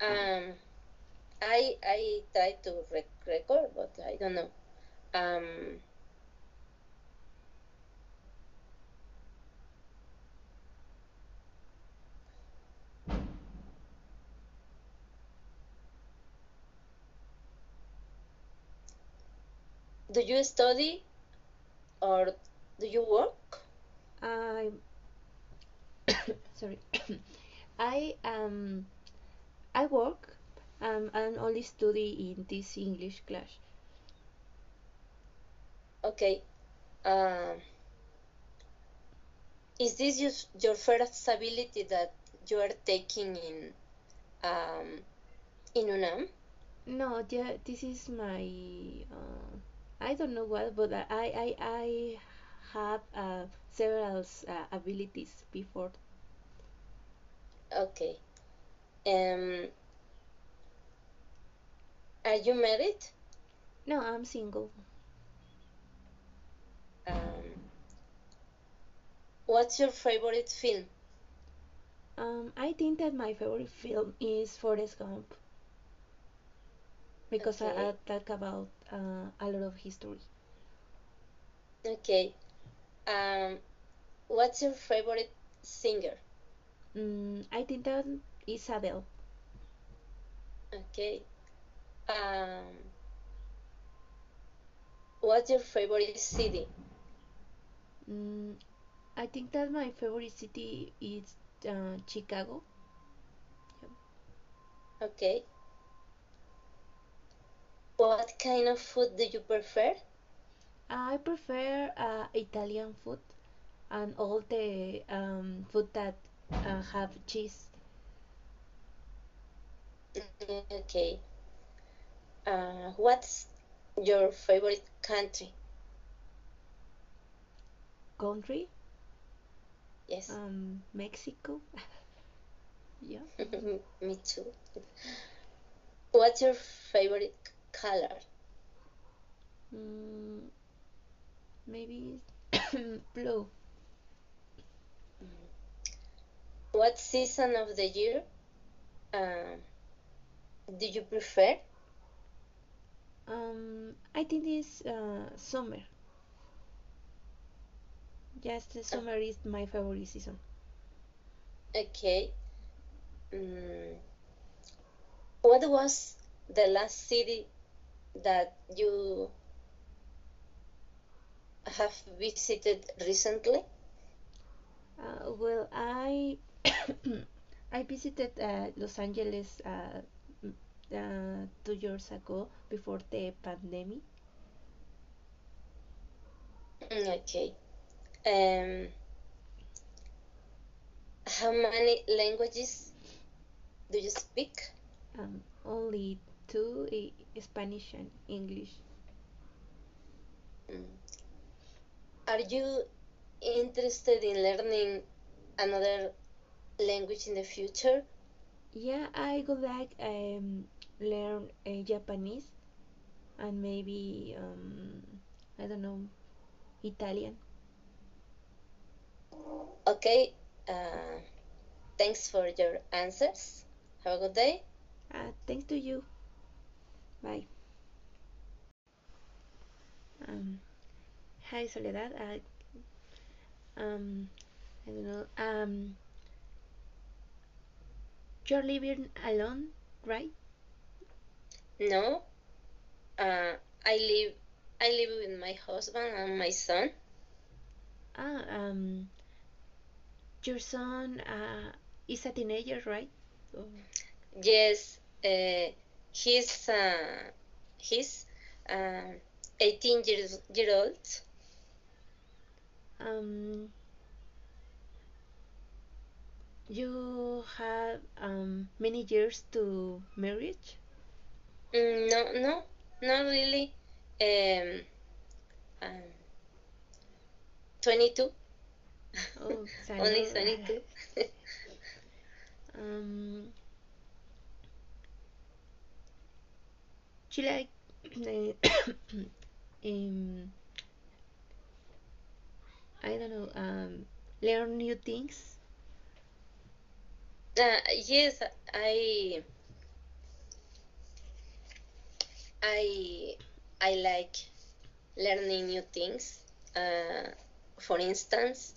Um, I I try to rec record, but I don't know. Um, do you study or do you work? I sorry. I um I work. Um, I'm only study in this English class. Okay. Um, is this your, your first ability that you are taking in um, in UNAM? No, yeah, this is my uh, I don't know what, but I I I have uh, several uh, abilities before. Okay. Um, are you married? No, I'm single. Um, what's your favorite film? Um, I think that my favorite film is Forrest Gump because I, I talk about uh, a lot of history. Okay. Um, what's your favorite singer? Mm, I think that Isabel. Okay. Um, what's your favorite city? Mm, I think that my favorite city is uh, Chicago. Okay. What kind of food do you prefer? I prefer uh, Italian food and all the um, food that uh, have cheese. Okay. Uh, what's your favorite country? Country, Yes. um, Mexico. yeah. Me too. What's your favorite color? Mm, maybe blue. What season of the year uh, do you prefer? Um, I think it's uh, summer. Yes, the summer is my favorite season. Okay. Mm, what was the last city that you have visited recently? Uh, well, I I visited uh, Los Angeles uh, uh, two years ago before the pandemic. Mm, Okay. Um, how many languages do you speak? Um, only two, Spanish and English. Mm. Are you interested in learning another language in the future? Yeah, I would like um Japanese and maybe um I don't know Italian. Okay. Uh, thanks for your answers. Have a good day. Uh, thanks to you. Bye. Um, hi Soledad. Uh, um, I don't know. Um, you're living alone, right? No. Uh, I live. I live with my husband and my son. Ah, um, your son uh, is a teenager, right? Oh, Yes. Uh, he's uh, he's uh, 18 years year old. um, you have um many years to marriage. Mm, no, no, not really. Um, um, 22. Oh, Only 22. um, do you like um, I don't know, um, learn new things. Uh, yes, I I I like learning new things. Uh, for instance,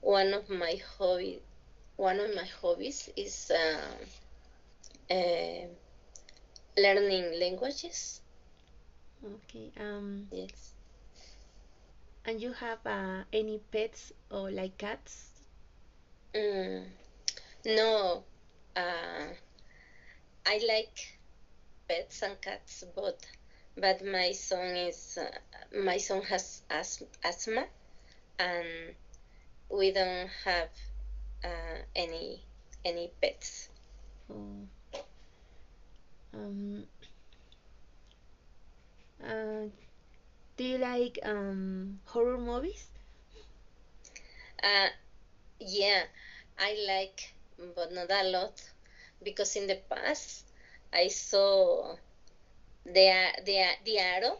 one of my hobby one of my hobbies is uh, uh, learning languages. Okay. Um, Yes. and you have uh, any pets or like cats? Mm, no, uh, I like pets and cats, but but my son is uh, my son has asthma, and we don't have uh, any any pets. Oh. Um, uh, do you like um horror movies? Uh, yeah, I like, but not a lot, because in the past I saw the the the arrow,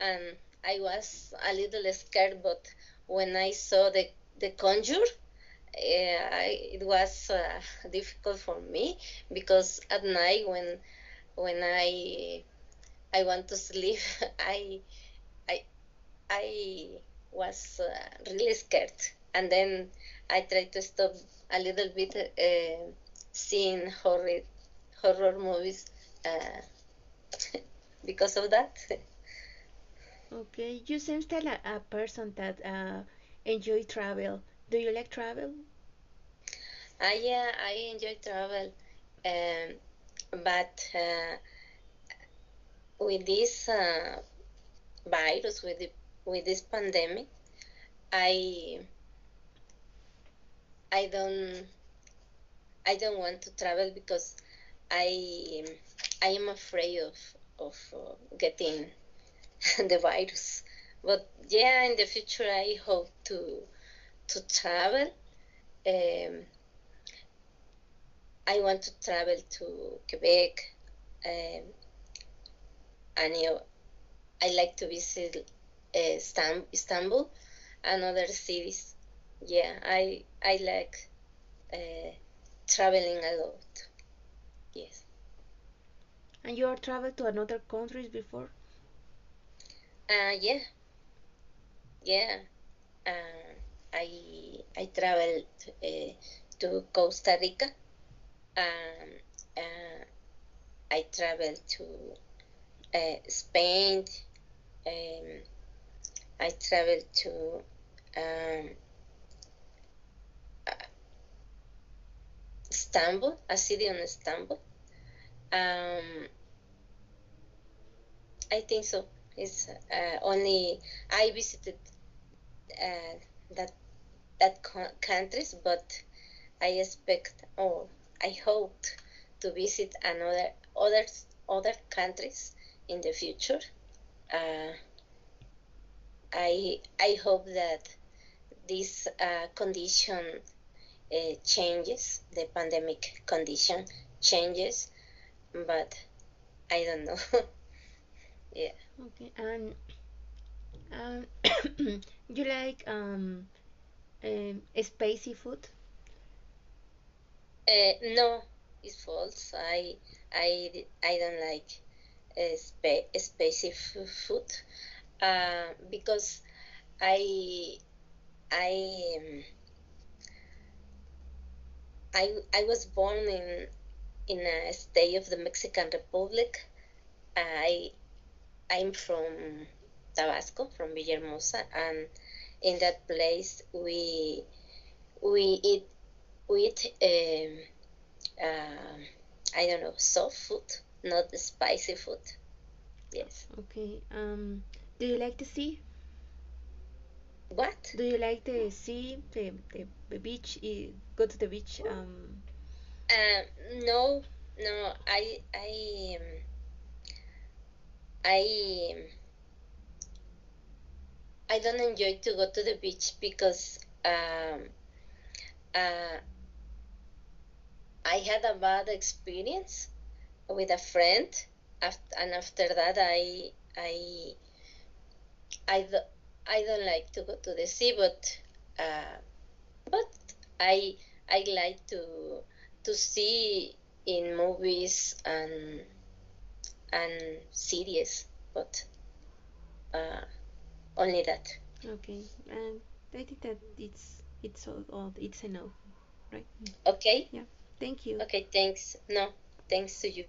and I was a little scared. But when I saw the the conjure, uh, I, it was uh, difficult for me because at night when when I I want to sleep, I I I was uh, really scared, and then I tried to stop a little bit uh, seeing horror horror movies uh, because of that. Okay, you seem like a, a person that uh enjoy travel. Do you like travel? Ah, yeah, I enjoy travel, um, but uh, with this uh, virus, with the, with this pandemic, I I don't I don't want to travel because I I am afraid of of uh, getting the virus. But yeah, in the future, I hope to to travel. Um, I want to travel to Quebec. Um, and you know, I like to visit uh, Istanbul and other cities. Yeah, I I like uh, traveling a lot. Yes. And you have traveled to another countries before? Uh, yeah, yeah. Uh, I I traveled uh, to Costa Rica. Um, uh, I traveled to uh, Spain. Um, I traveled to um, uh, Istanbul, a city in Istanbul. Um, I think so. It's uh, only I visited uh, that that co- countries, but I expect or I hoped to visit another other other countries in the future. Uh, I I hope that this uh, condition uh, changes, the pandemic condition changes, but I don't know. yeah. Okay, and um, you like um, um spicy food? Uh, no, it's false. I I I don't like uh, spa- spicy food uh, because I I um, I I was born in in a state of the Mexican Republic. I I'm from Tabasco, from Villahermosa, and in that place we we eat we eat um, uh, I don't know soft food, not spicy food. Yes. Okay, um, do you like the sea? What? Do you like the sea, the, the, the beach, go to the beach? Um, Uh, no, no. I I I I don't enjoy to go to the beach because um, uh, I had a bad experience with a friend, and after that I I I, do, I don't like to go to the sea, but uh, but I I like to to see in movies and and series, but uh, only that. Okay, and I think that it's it's all, all it's no, right? Okay. Yeah. Thank you. Okay. Thanks. No, thanks to you.